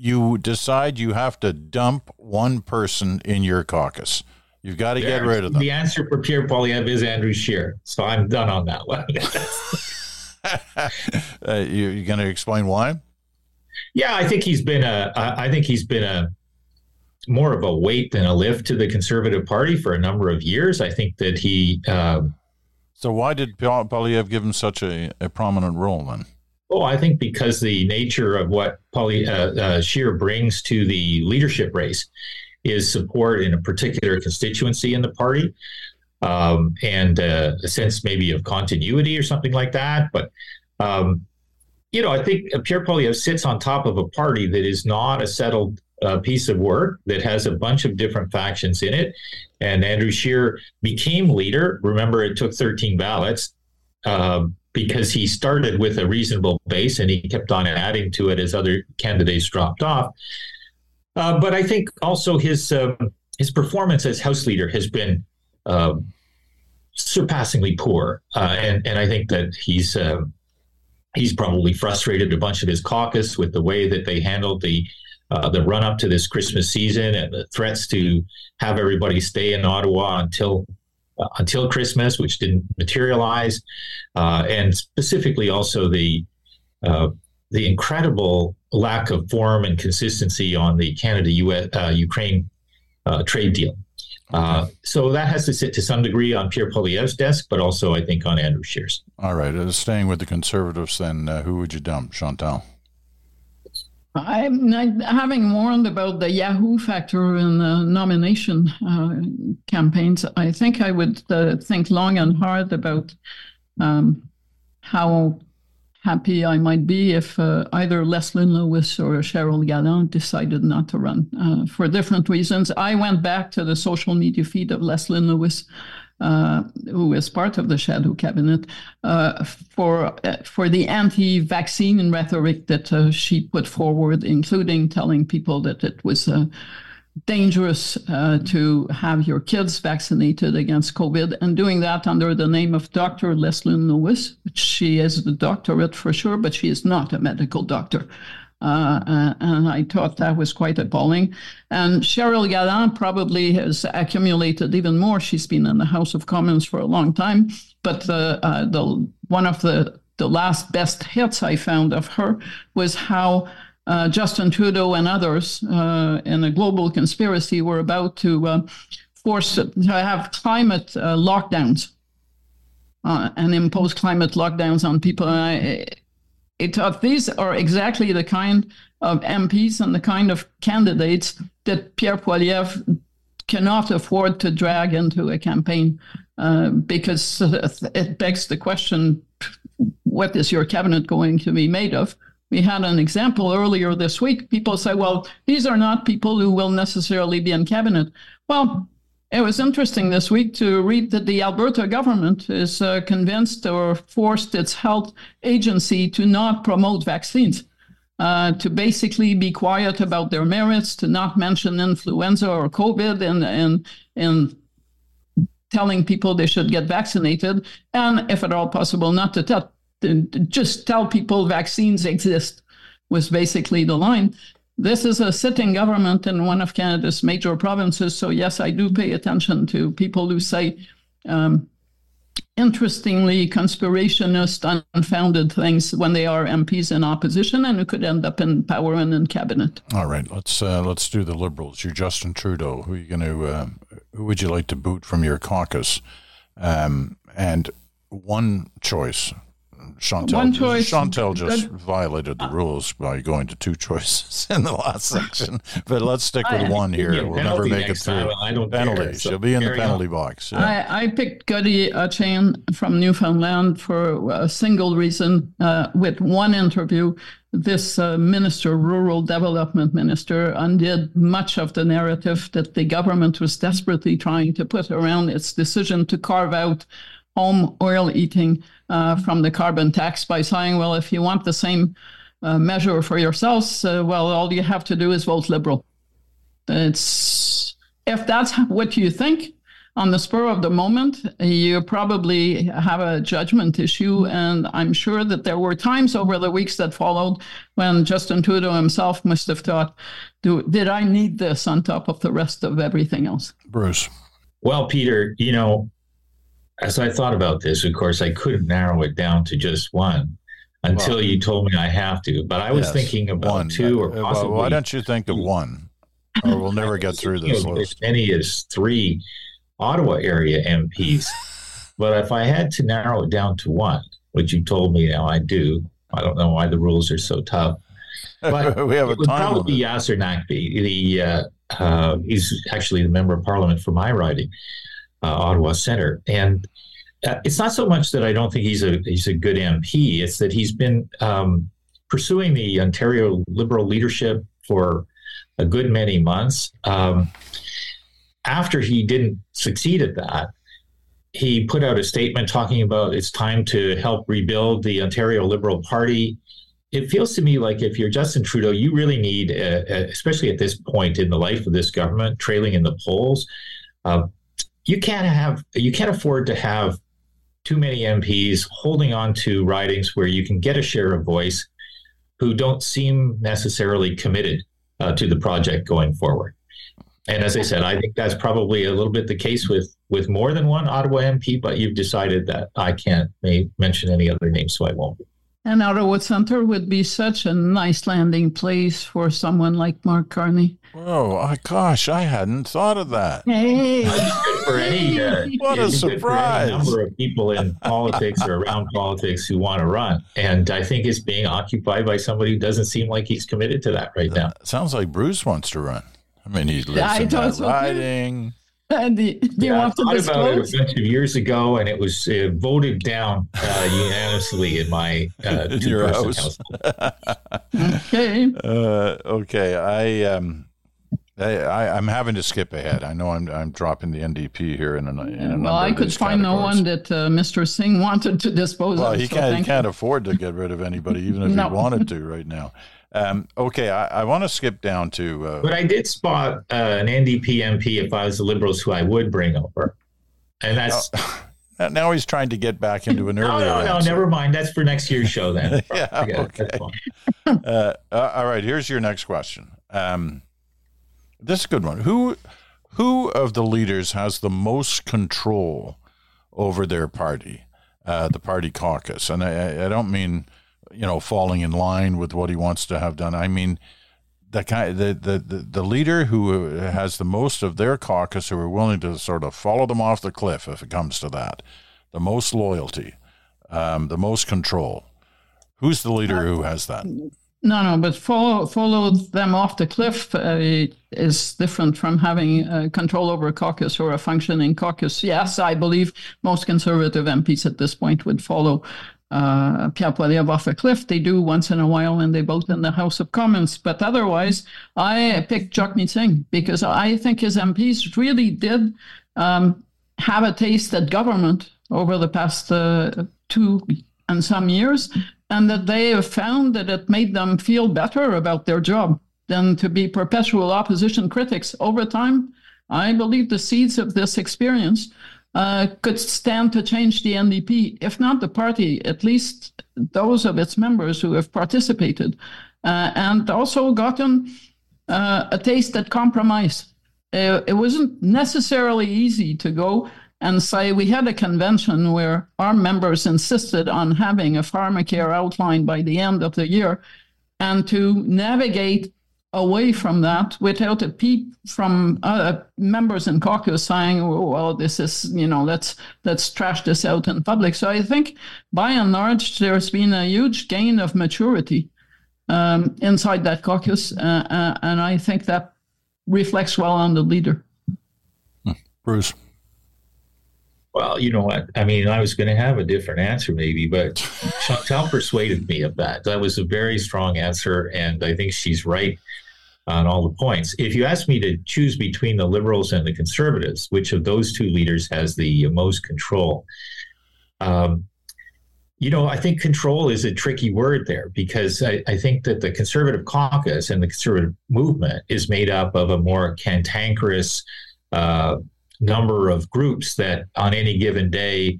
Speaker 2: you decide you have to dump one person in your caucus. You've got to get rid of them.
Speaker 4: The answer for Pierre Poilievre is Andrew Scheer. So I'm done on that one.
Speaker 2: uh, you, you going to explain why?
Speaker 4: yeah, I think he's been a. I think he's been a more of a weight than a lift to the Conservative Party for a number of years. I think that he. Um,
Speaker 2: So why did Pol- Poilievre give him such a, a prominent role then?
Speaker 4: Oh, I think because the nature of what Polly uh, uh, Scheer brings to the leadership race is support in a particular constituency in the party, um, and uh, a sense maybe of continuity or something like that. But um, you know, I think Pierre Poilievre sits on top of a party that is not a settled uh, piece of work that has a bunch of different factions in it. And Andrew Scheer became leader. Remember, it took 13 ballots. Um, because he started with a reasonable base and he kept on adding to it as other candidates dropped off. Uh, but I think also his um, his performance as House Leader has been uh, surpassingly poor, uh, and and I think that he's uh, he's probably frustrated a bunch of his caucus with the way that they handled the. Uh, the run up to this Christmas season and the threats to have everybody stay in Ottawa until uh, until Christmas, which didn't materialize, uh, and specifically also the uh, the incredible lack of form and consistency on the Canada uh, Ukraine trade deal. Uh, so that has to sit to some degree on Pierre Poilievre's desk, but also I think on Andrew Scheer's.
Speaker 2: All right, uh, staying with the Conservatives, then uh, who would you dump, Chantal?
Speaker 3: I'm having warned about the Yahoo factor in the nomination uh, campaigns. I think I would uh, think long and hard about um, how happy I might be if uh, either Leslyn Lewis or Cheryl Gallant decided not to run uh, for different reasons. I went back to the social media feed of Leslyn Lewis. Uh, who is part of the shadow cabinet, uh, for uh, for the anti-vaccine rhetoric that uh, she put forward, including telling people that it was dangerous uh, to have your kids vaccinated against COVID, and doing that under the name of Dr. Leslyn Lewis, she is the doctorate for sure, but she is not a medical doctor. Uh, uh, and I thought that was quite appalling. And Cheryl Gallant probably has accumulated even more. She's been in the House of Commons for a long time, but the uh, the one of the the last best hits I found of her was how. Uh, Justin Trudeau and others uh, in a global conspiracy were about to uh, force to have climate lockdowns and impose climate lockdowns on people. I, it thought these are exactly the kind of MPs and the kind of candidates that Pierre Poilievre cannot afford to drag into a campaign uh, because it begs the question what is your cabinet going to be made of? We had an example earlier this week. People say, well, these are not people who will necessarily be in cabinet. Well, it was interesting this week to read that the Alberta government is uh, convinced or forced its health agency to not promote vaccines, uh, to basically be quiet about their merits, to not mention influenza or COVID, and and and telling people they should get vaccinated, and if at all possible, not to tell, to just tell people vaccines exist, was basically the line. This is a sitting government in one of Canada's major provinces. So, yes, I do pay attention to people who say, um, interestingly, conspirationist, unfounded things when they are MPs in opposition and who could end up in power and in cabinet.
Speaker 2: All right, let's uh, let's do the Liberals. You're Justin Trudeau. Who are you going to? Uh, who would you like to boot from your caucus? Um, and one choice Chantal,
Speaker 3: One choice.
Speaker 2: Chantal just violated the rules by going to two choices in the last section. But let's stick with
Speaker 3: I-
Speaker 2: one here. We'll never make it
Speaker 4: next time.
Speaker 2: through.
Speaker 4: I don't
Speaker 2: penalty.
Speaker 4: care. So
Speaker 2: She'll be in the penalty
Speaker 4: on.
Speaker 2: box. Yeah.
Speaker 3: I, I picked Gudie Hutchings from Newfoundland for a single reason. Uh, with one interview, this uh, minister, rural development minister, undid much of the narrative that the government was desperately trying to put around its decision to carve out home oil eating uh, from the carbon tax by saying, well, if you want the same uh, measure for yourselves, uh, well, all you have to do is vote liberal. It's if that's what you think on the spur of the moment, you probably have a judgment issue. And I'm sure that there were times over the weeks that followed when Justin Trudeau himself must have thought, Do, did I need this on top of the rest of everything else?
Speaker 2: Bruce.
Speaker 4: Well, Peter, you know, as I thought about this, of course, I couldn't narrow it down to just one until
Speaker 2: Well-
Speaker 4: you told me I have to. But I was
Speaker 2: Yes,
Speaker 4: thinking about
Speaker 2: one.
Speaker 4: two or
Speaker 2: Uh, well,
Speaker 4: possibly.
Speaker 2: why don't you think of one? Or we'll never get through this list.
Speaker 4: As many as three Ottawa area MPs. but if I had to narrow it down to one, which you told me now I do, I don't know why the rules are so tough. But
Speaker 2: we have a
Speaker 4: it would probably be. Yasir Naqvi. The uh, uh, he's actually the member of parliament for my riding, Ottawa Centre, and uh, it's not so much that I don't think he's a he's a good MP. It's that he's been um, pursuing the Ontario Liberal leadership for a good many months. Um, after he didn't succeed at that, he put out a statement talking about it's time to help rebuild the Ontario Liberal Party. It feels to me like if you're Justin Trudeau, you really need, uh, uh, especially at this point in the life of this government, trailing in the polls, uh, you can't have, you can't afford to have too many MPs holding on to ridings where you can get a share of voice who don't seem necessarily committed uh, to the project going forward. And as I said, I think that's probably a little bit the case with with more than one Ottawa MP. But you've decided that I can't mention any other names, so I won't.
Speaker 3: And Ottawa Centre would be such a nice landing place for someone like Mark Carney.
Speaker 2: Oh, oh, gosh, I hadn't thought of that.
Speaker 3: Hey,
Speaker 4: for any uh,
Speaker 2: What a
Speaker 4: it's good for any
Speaker 2: surprise.
Speaker 4: number of people in politics or around politics who want to run, and I think it's being occupied by somebody who doesn't seem like he's committed to that right now.
Speaker 2: Sounds like Bruce wants to run. I mean, he lives
Speaker 3: I
Speaker 2: in
Speaker 3: thought
Speaker 2: that riding.
Speaker 3: and do, do you
Speaker 4: Yeah,
Speaker 3: want to
Speaker 4: I thought about it
Speaker 3: disclose?
Speaker 4: a bunch of years ago, and it was uh, voted down uh, unanimously in my uh,
Speaker 2: Your
Speaker 4: two-person
Speaker 2: house.
Speaker 4: household.
Speaker 3: Okay.
Speaker 2: Uh, okay, I um, I, I I'm having to skip ahead. I know I'm I'm dropping the NDP here in a, in a number
Speaker 3: Well, I
Speaker 2: of
Speaker 3: could
Speaker 2: these
Speaker 3: find no one that uh, Mr. Singh wanted to dispose
Speaker 2: Well,
Speaker 3: of.
Speaker 2: he
Speaker 3: so
Speaker 2: can't he can't
Speaker 3: you.
Speaker 2: afford to get rid of anybody, even if
Speaker 3: No.
Speaker 2: he wanted to right now. Um, okay, I, I want to skip down to uh,
Speaker 4: But I did spot uh, an NDP MP if I was the Liberals who I would bring over, and that's
Speaker 2: Uh, now he's trying to get back into an
Speaker 4: no,
Speaker 2: earlier.
Speaker 4: no, no,
Speaker 2: answer.
Speaker 4: never mind. That's for next year's show then.
Speaker 2: Yeah,
Speaker 4: Forget it.
Speaker 2: Okay. Uh, uh, all right, here's your next question. Um, this is a good one. Who who of the leaders has the most control over their party, uh, the party caucus? And I- I, don't mean you know falling in line with what he wants to have done. I mean the kind the, the, the, the leader who has the most of their caucus who are willing to sort of follow them off the cliff if it comes to that, the most loyalty, um, the most control. Who's the leader who has that?
Speaker 3: No, no, but follow follow them off the cliff uh, is different from having uh, control over a caucus or a functioning caucus. Yes, I believe most conservative MPs at this point would follow uh, Pierre Poilievre off a cliff. They do once in a while when they vote in the House of Commons. But otherwise, I picked Jagmeet Singh because I think his MPs really did um, have a taste at government over the past uh, two and some years, and that they have found that it made them feel better about their job than to be perpetual opposition critics over time. I believe the seeds of this experience uh, could stand to change the NDP, if not the party, at least those of its members who have participated uh, and also gotten uh, a taste at compromise. Uh, it wasn't necessarily easy to go and say we had a convention where our members insisted on having a pharmacare outline by the end of the year and to navigate away from that without a peep from uh, members in caucus saying, oh, "Well, this is you know let's let's trash this out in public." So I think, by and large, there's been a huge gain of maturity um, inside that caucus, uh, uh, and I think that reflects well on the leader.
Speaker 2: Hmm. Bruce.
Speaker 4: Well, you know what? I mean, I was going to have a different answer maybe, but Chantal persuaded me of that. That was a very strong answer, and I think she's right on all the points. If you ask me to choose between the liberals and the conservatives, which of those two leaders has the most control? Um, you know, I think control is a tricky word there because I, I, think that the conservative caucus and the conservative movement is made up of a more cantankerous, uh, number of groups that on any given day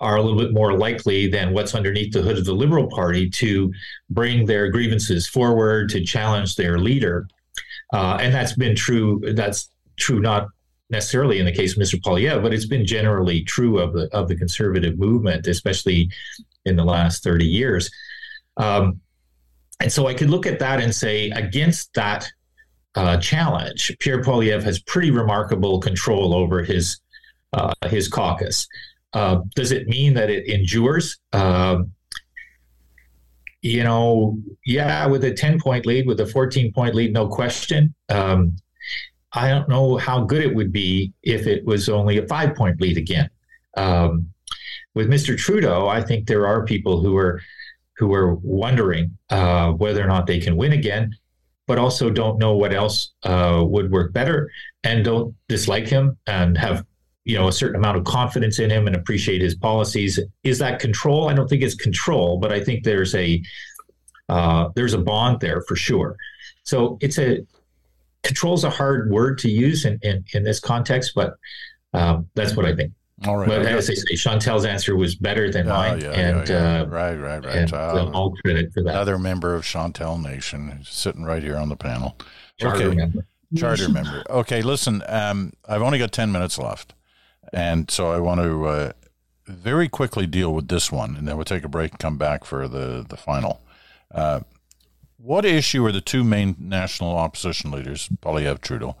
Speaker 4: are a little bit more likely than what's underneath the hood of the Liberal Party to bring their grievances forward, to challenge their leader. Uh, and that's been true. That's true not necessarily in the case of Mr. Poilievre, but it's been generally true of the of the conservative movement, especially in the last 30 years. Um, and so I could look at that and say, against that uh, challenge. Pierre Poilievre has pretty remarkable control over his uh, his caucus. Uh, does it mean that it endures? Um, you know, yeah, with a 10 point lead, with a 14 point lead, no question. Um, I don't know how good it would be if it was only a five point lead again. Um, with Mr. Trudeau, I think there are people who are who are wondering uh, whether or not they can win again but also don't know what else uh, would work better and don't dislike him and have you know a certain amount of confidence in him and appreciate his policies. Is that control? I don't think it's control but i think there's a uh, there's a bond there for sure. So it's a control is a hard word to use in, in, in this context but um, that's what i think all right. But as I say, Chantal's answer was better than oh, mine. Yeah, and, yeah, yeah. Uh,
Speaker 2: right, right, right.
Speaker 4: And uh, all credit for that.
Speaker 2: Another member of Chantal Nation sitting right here on the panel.
Speaker 4: Charter okay. member.
Speaker 2: Charter member. Okay, listen, um, I've only got 10 minutes left. And so I want to uh, very quickly deal with this one, and then we'll take a break and come back for the, the final. Uh, what issue are the two main national opposition leaders, Poilievre Trudeau,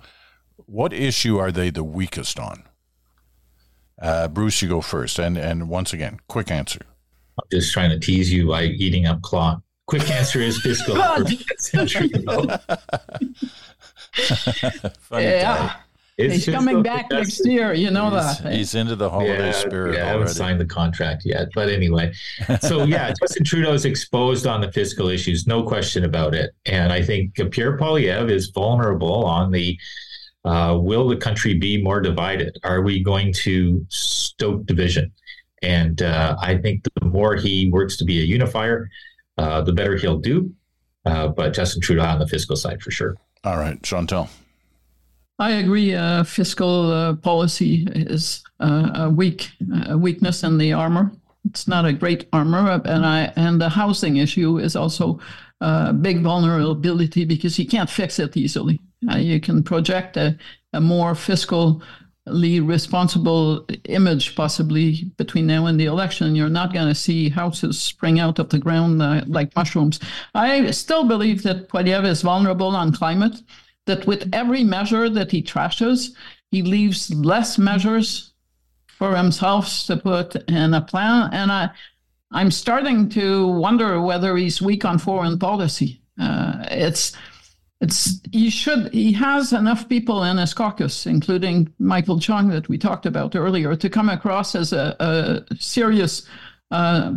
Speaker 2: what issue are they the weakest on? Uh, Bruce, you go first. And and once again, quick answer.
Speaker 4: I'm just trying to tease you by eating up clock. Quick answer is fiscal.
Speaker 3: yeah. It's he's coming back next year. You know
Speaker 2: he's,
Speaker 3: that.
Speaker 2: He's into the holiday
Speaker 4: yeah,
Speaker 2: spirit.
Speaker 4: Yeah, I haven't signed the contract yet. But anyway, so yeah, Justin Trudeau is exposed on the fiscal issues, no question about it. And I think Pierre Poilievre is vulnerable on the uh, will the country be more divided? Are we going to stoke division? And uh, I think the more he works to be a unifier, uh, the better he'll do. Uh, but Justin Trudeau on the fiscal side for sure.
Speaker 2: All right, Chantal.
Speaker 3: I agree. Uh, fiscal uh, policy is a weak a weakness in the armor. It's not a great armor, and I and the housing issue is also a big vulnerability because you can't fix it easily. Uh, you can project a, a more fiscally responsible image possibly between now and the election. You're not going to see houses spring out of the ground uh, like mushrooms. I still believe that Poilievre is vulnerable on climate, that with every measure that he trashes, he leaves less measures for himself to put in a plan. And I, I'm starting to wonder whether he's weak on foreign policy. Uh, it's it's he should he has enough people in his caucus, including Michael Chong that we talked about earlier, to come across as a, a serious uh,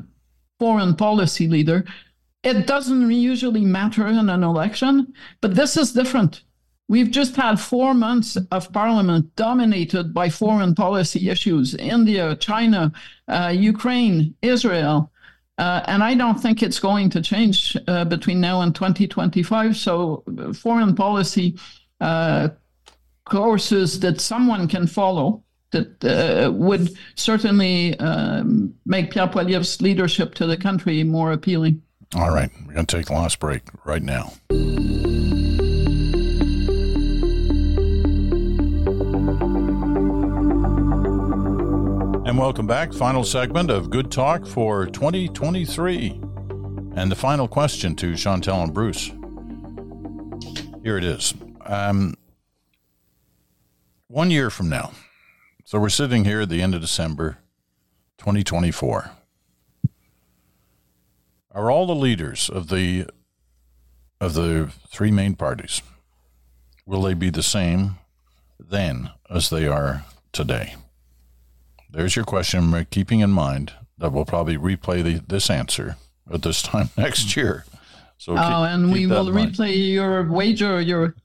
Speaker 3: foreign policy leader. It doesn't usually matter in an election, but this is different. We've just had four months of parliament dominated by foreign policy issues India, China, uh, Ukraine, Israel. Uh, and I don't think it's going to change uh, between now and 2025. So, uh, foreign policy uh, courses that someone can follow that uh, would certainly um, make Pierre Poilievre's leadership to the country more appealing.
Speaker 2: All right. We're going to take the last break right now. And welcome back. Final segment of Good Talk for 2023. And the final question to Chantal and Bruce. Here it is. Um, one year from now. So we're sitting here at the end of December 2024. Are all the leaders of the of the three main parties will they be the same then as they are today? There's your question, keeping in mind that we'll probably replay the, this answer at this time next year.
Speaker 3: So keep, oh, and we will replay your wager, your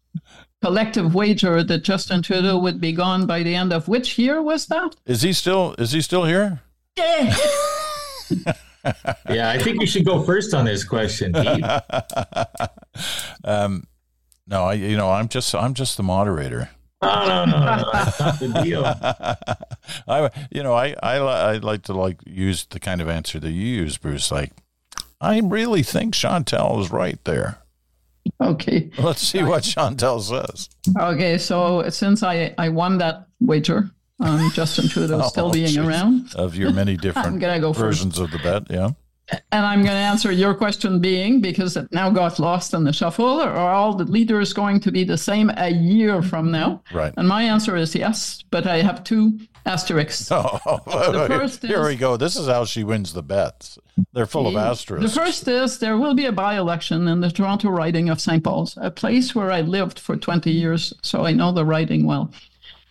Speaker 3: collective wager that Justin Trudeau would be gone by the end of which year was that?
Speaker 2: Is he still is he still here?
Speaker 4: Yeah. yeah, I think you should go first on this question, Pete.
Speaker 2: um, no, I you know I'm just I'm just the moderator.
Speaker 4: No, no, no, no, that's not the deal.
Speaker 2: I, you know, I, I, I like to like use the kind of answer that you use, Bruce. Like, I really think Chantal is right there.
Speaker 3: Okay.
Speaker 2: Let's see what Chantal says.
Speaker 3: Okay, so since I, I won that wager, um, Justin Trudeau oh, still being geez. around.
Speaker 2: Of your many different go versions first. of the bet, yeah.
Speaker 3: And I'm going to answer your question being because it now got lost in the shuffle. Are all the leaders going to be the same a year from now?
Speaker 2: Right.
Speaker 3: And my answer is yes, but I have two asterisks.
Speaker 2: Oh, the first here is, we go. This is how she wins the bets. They're full the, of asterisks.
Speaker 3: The first is there will be a by election in the Toronto riding of St. Paul's, a place where I lived for 20 years, so I know the riding well.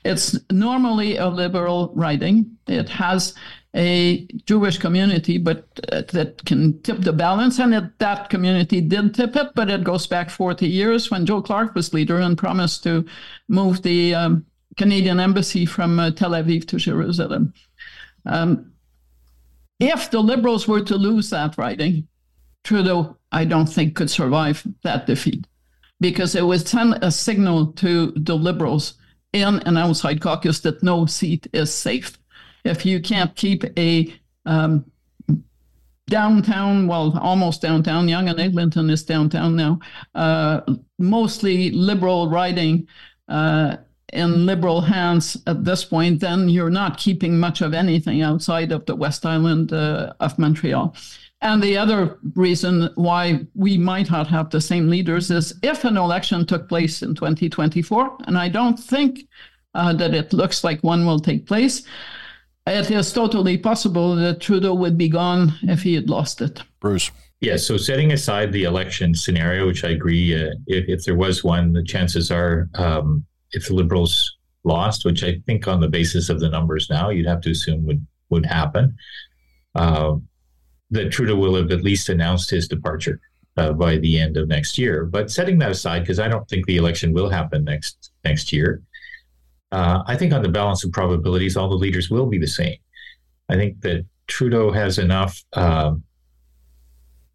Speaker 3: It's normally a liberal riding. It has a Jewish community, but uh, that can tip the balance. And it, that community did tip it, but it goes back 40 years when Joe Clark was leader and promised to move the um, Canadian embassy from uh, Tel Aviv to Jerusalem. Um, if the Liberals were to lose that riding, Trudeau, I don't think, could survive that defeat because it would send a signal to the Liberals in and outside caucus that no seat is safe if you can't keep a um, downtown, well, almost downtown, Yonge and Eglinton is downtown now, uh, mostly liberal riding uh, in liberal hands at this point, then you're not keeping much of anything outside of the West Island uh, of Montreal. And the other reason why we might not have the same leaders is if an election took place in 2024, and I don't think uh, that it looks like one will take place, it is totally possible that Trudeau would be gone if he had lost it.
Speaker 2: Bruce.
Speaker 4: Yeah, so setting aside the election scenario, which I agree, uh, if, if, there was one, the chances are um, if the Liberals lost, which I think on the basis of the numbers now, you'd have to assume would, would happen, uh, that Trudeau will have at least announced his departure uh, by the end of next year. But setting that aside, because I don't think the election will happen next next year, uh, I think on the balance of probabilities, all the leaders will be the same. I think that Trudeau has enough uh,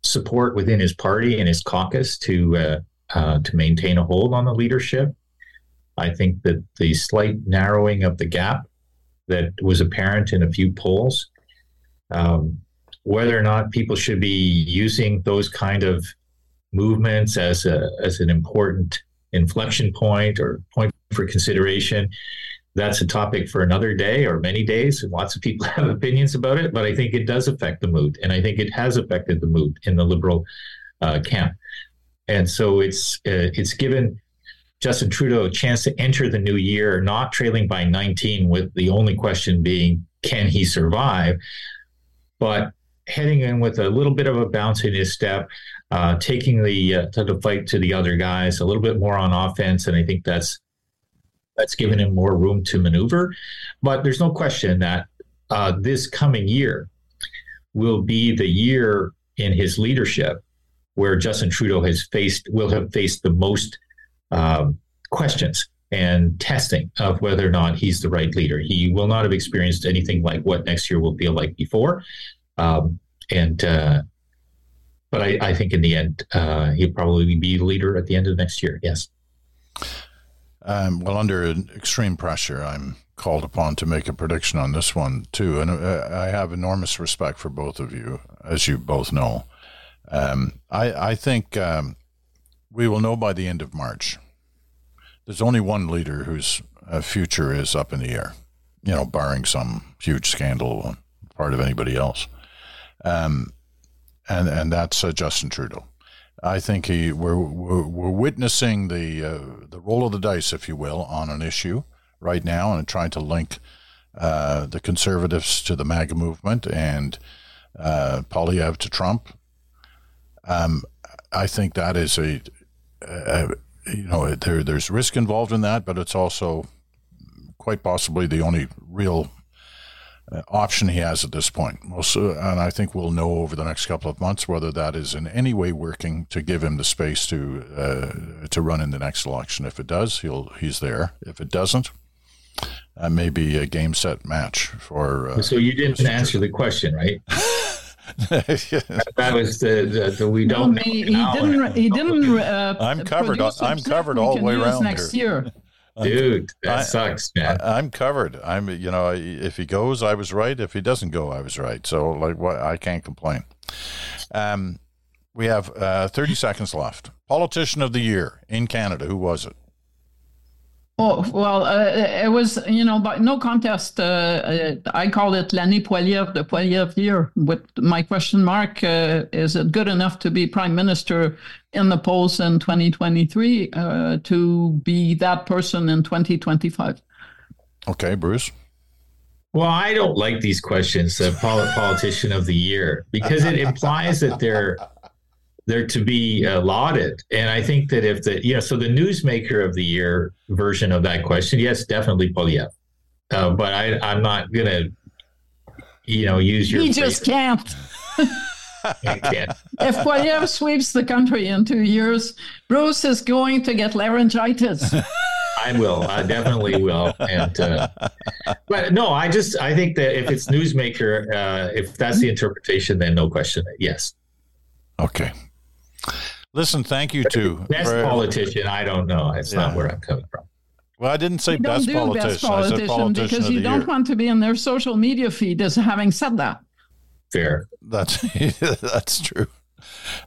Speaker 4: support within his party and his caucus to uh, uh, to maintain a hold on the leadership. I think that the slight narrowing of the gap that was apparent in a few polls, um, whether or not people should be using those kind of movements as a as an important inflection point or point for consideration. That's a topic for another day or many days. And lots of people have opinions about it, but I think it does affect the mood. And I think it has affected the mood in the liberal uh, camp. And so it's uh, it's given Justin Trudeau a chance to enter the new year not trailing by 19, with the only question being, can he survive? But heading in with a little bit of a bounce in his step, uh, taking the uh, to the fight to the other guys, a little bit more on offense, and I think that's that's given him more room to maneuver. But there's no question that uh, this coming year will be the year in his leadership where Justin Trudeau has faced will have faced the most um, questions and testing of whether or not he's the right leader. He will not have experienced anything like what next year will feel like before, um, and uh, but I, I, think in the end uh, he'll probably be the leader at the end of next year. Yes.
Speaker 2: Um, well, under extreme pressure, I'm called upon to make a prediction on this one too, and uh, I have enormous respect for both of you, as you both know. Um, I, I think um, we will know by the end of March. There's only one leader whose uh, future is up in the air, you know, barring some huge scandal on part of anybody else, um, and and that's uh, Justin Trudeau. I think he we're we're, we're witnessing the uh, the roll of the dice, if you will, on an issue right now, and trying to link uh, the conservatives to the MAGA movement and uh, Poilievre to Trump. Um, I think that is a, a, you know there there's risk involved in that, but it's also quite possibly the only real uh, option he has at this point. Also, and I think we'll know over the next couple of months whether that is in any way working to give him the space to uh, to run in the next election. If it does, he'll he's there. If it doesn't, uh, maybe a game set match for. Uh,
Speaker 4: so you didn't answer the question, right? that was the, the, the we don't.
Speaker 3: No, he, he didn't. He didn't. Uh,
Speaker 2: I'm covered. I'm covered all the way around
Speaker 3: next
Speaker 2: here.
Speaker 3: year.
Speaker 4: Dude, that I, sucks, man.
Speaker 2: I, am covered. I'm, you know, if he goes, I was right. If he doesn't go, I was right. So, like, what? I can't complain. Um, we have uh, 30 seconds left. Politician of the year in Canada. Who was it?
Speaker 3: Oh well, uh, it was you know, but no contest. Uh, uh I call it l'année Poilievre, the Poilievre year. With my question mark, uh, is it good enough to be prime minister in the polls in 2023 uh, to be that person in 2025?
Speaker 2: Okay, Bruce.
Speaker 4: Well, I don't like these questions, the politician of the year, because it implies that they're they're to be uh, lauded. And I think that if the yeah, so the newsmaker of the year version of that question, yes, definitely Poilievre. Uh, but I, I'm not gonna, you know, use your.
Speaker 3: He just can't.
Speaker 4: I can't.
Speaker 3: If Poilievre sweeps the country in two years, Bruce is going to get laryngitis.
Speaker 4: I will. I definitely will. And uh, but no, I just I think that if it's newsmaker, uh, if that's the interpretation, then no question. Yes.
Speaker 2: Okay. Listen, thank you too.
Speaker 4: Best for, politician, I don't know. It's yeah. not where I'm coming from.
Speaker 2: Well, I didn't say
Speaker 3: you
Speaker 2: best,
Speaker 3: do
Speaker 2: politician.
Speaker 3: best politician.
Speaker 2: politician
Speaker 3: because you don't
Speaker 2: year.
Speaker 3: want to be in their social media feed as having said that.
Speaker 4: Fair.
Speaker 2: That's that's true.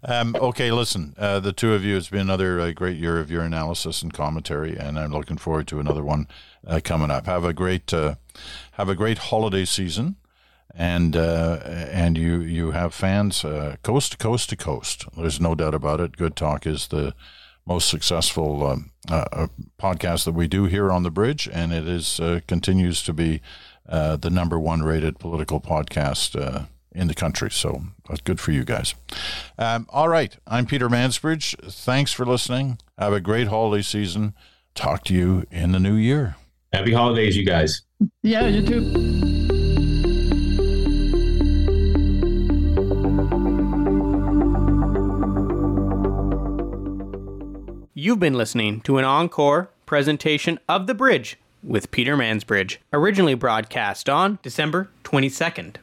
Speaker 2: Um, okay, listen, uh, the two of you, it's been another uh, great year of your analysis and commentary, and I'm looking forward to another one uh, coming up. Have a great uh, have a great holiday season and uh, and you you have fans uh, coast to coast to coast. There's no doubt about it. Good Talk is the most successful um, uh, uh podcast that we do here on the Bridge, and it is uh, continues to be uh, the number one rated political podcast in the country. So that's good for you guys. Um, all right, I'm Peter Mansbridge. Thanks for listening. Have a great holiday season. Talk to you in the new year.
Speaker 4: Happy holidays, you guys.
Speaker 3: Yeah, you too.
Speaker 1: You've been listening to an encore presentation of The Bridge with Peter Mansbridge, originally broadcast on December 22nd.